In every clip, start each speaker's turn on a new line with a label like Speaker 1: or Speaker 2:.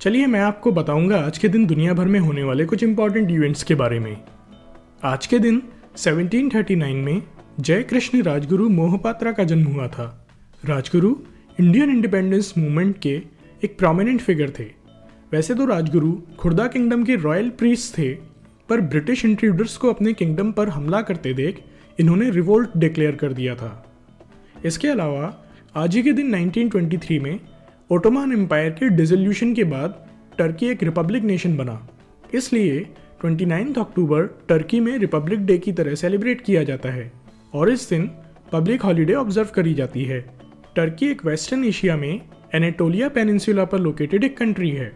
Speaker 1: चलिए मैं आपको बताऊँगा आज के दिन दुनिया भर में होने वाले कुछ इंपॉर्टेंट इवेंट्स के बारे में। आज के दिन 1739 में जय कृष्ण राजगुरु मोहपात्रा का जन्म हुआ था। राजगुरु इंडियन इंडिपेंडेंस मूवमेंट के एक प्रोमिनेंट फिगर थे। वैसे तो राजगुरु खुर्दा किंगडम के रॉयल प्रीस थे, पर ब्रिटिश इंट्रूडर्स को अपने किंगडम पर हमला करते देख इन्होंने रिवोल्ट डिक्लेयर कर दिया था। इसके अलावा आज ही के दिन 1923 में ओटोमान एम्पायर के डिजोल्यूशन के बाद टर्की एक रिपब्लिक नेशन बना। इसलिए 29 अक्टूबर टर्की में रिपब्लिक डे की तरह सेलिब्रेट किया जाता है और इस दिन पब्लिक हॉलीडे ऑब्ज़र्व करी जाती है। टर्की एक वेस्टर्न एशिया में एनेटोलिया पेनिनसुला पर लोकेटेड एक कंट्री है।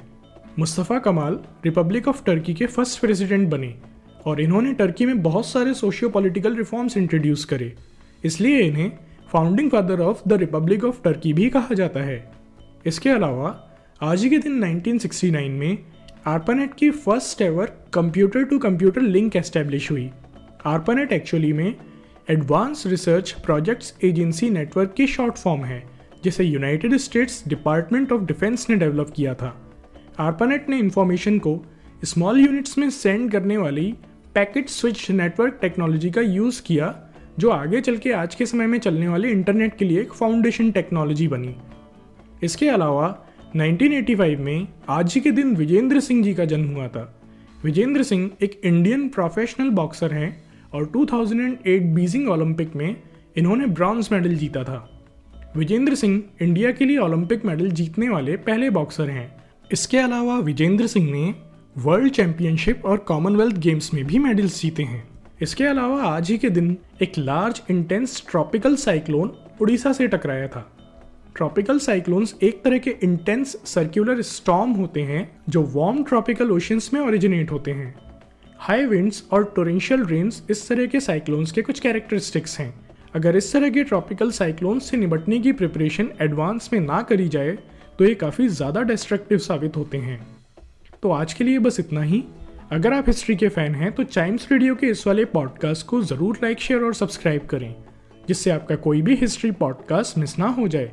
Speaker 1: Mustafa Kemal republic of Turkey के फ़र्स्ट प्रेसिडेंट बने और इन्होंने टर्की में बहुत सारे सोशियो पॉलिटिकल रिफॉर्म्स इंट्रोड्यूस करे। इसलिए इन्हें founding father of the republic of Turkey भी कहा जाता है। इसके अलावा, आज ही के दिन 1969 में आर्पानेट की first ever computer to computer link establish हुई। आर्पानेट एक्चुअली में advance research projects agency network की शॉर्ट फॉर्म है, जिसे United States department of defence ने डेवलप किया था। आर्पानेट ने इंफॉर्मेशन को स्मॉल यूनिट्स में सेंड करने वाली पैकेट स्विच नेटवर्क टेक्नोलॉजी का यूज़ किया, जो आगे चल के आज के समय में चलने वाले इंटरनेट के लिए एक फाउंडेशन टेक्नोलॉजी बनी। इसके अलावा 1985 में आज ही के दिन विजेंद्र सिंह जी का जन्म हुआ था। विजेंद्र सिंह एक इंडियन प्रोफेशनल बॉक्सर हैं और 2008 बीजिंग ओलंपिक में इन्होंने ब्रॉन्ज मेडल जीता था। विजेंद्र सिंह इंडिया के लिए ओलंपिक मेडल जीतने वाले पहले बॉक्सर हैं। इसके अलावा विजेंद्र सिंह ने वर्ल्ड चैंपियनशिप और कॉमनवेल्थ गेम्स में भी मेडल्स जीते हैं। इसके अलावा आज ही के दिन एक large intense tropical cyclone Orissa से टकराया था। ट्रॉपिकल साइक्लोन्स एक तरह के इंटेंस सर्कुलर स्टॉर्म होते हैं, जो वार्म ट्रॉपिकल ओशंस में ओरिजिनेट होते हैं। हाई विंड्स और टोरेंशियल रेन्स इस तरह के साइक्लोन्स के कुछ कैरेक्टरिस्टिक्स हैं। अगर इस तरह के ट्रॉपिकल साइक्लोन्स से निपटने की प्रिपरेशन एडवांस में ना करी जाए तो ये काफ़ी ज़्यादा डिस्ट्रक्टिव साबित होते हैं। तो आज के लिए बस इतना ही। अगर आप हिस्ट्री के फ़ैन हैं तो चाइम्स रेडियो के इस वाले पॉडकास्ट को ज़रूर लाइक शेयर और सब्सक्राइब करें, जिससे आपका कोई भी हिस्ट्री पॉडकास्ट मिस ना हो जाए।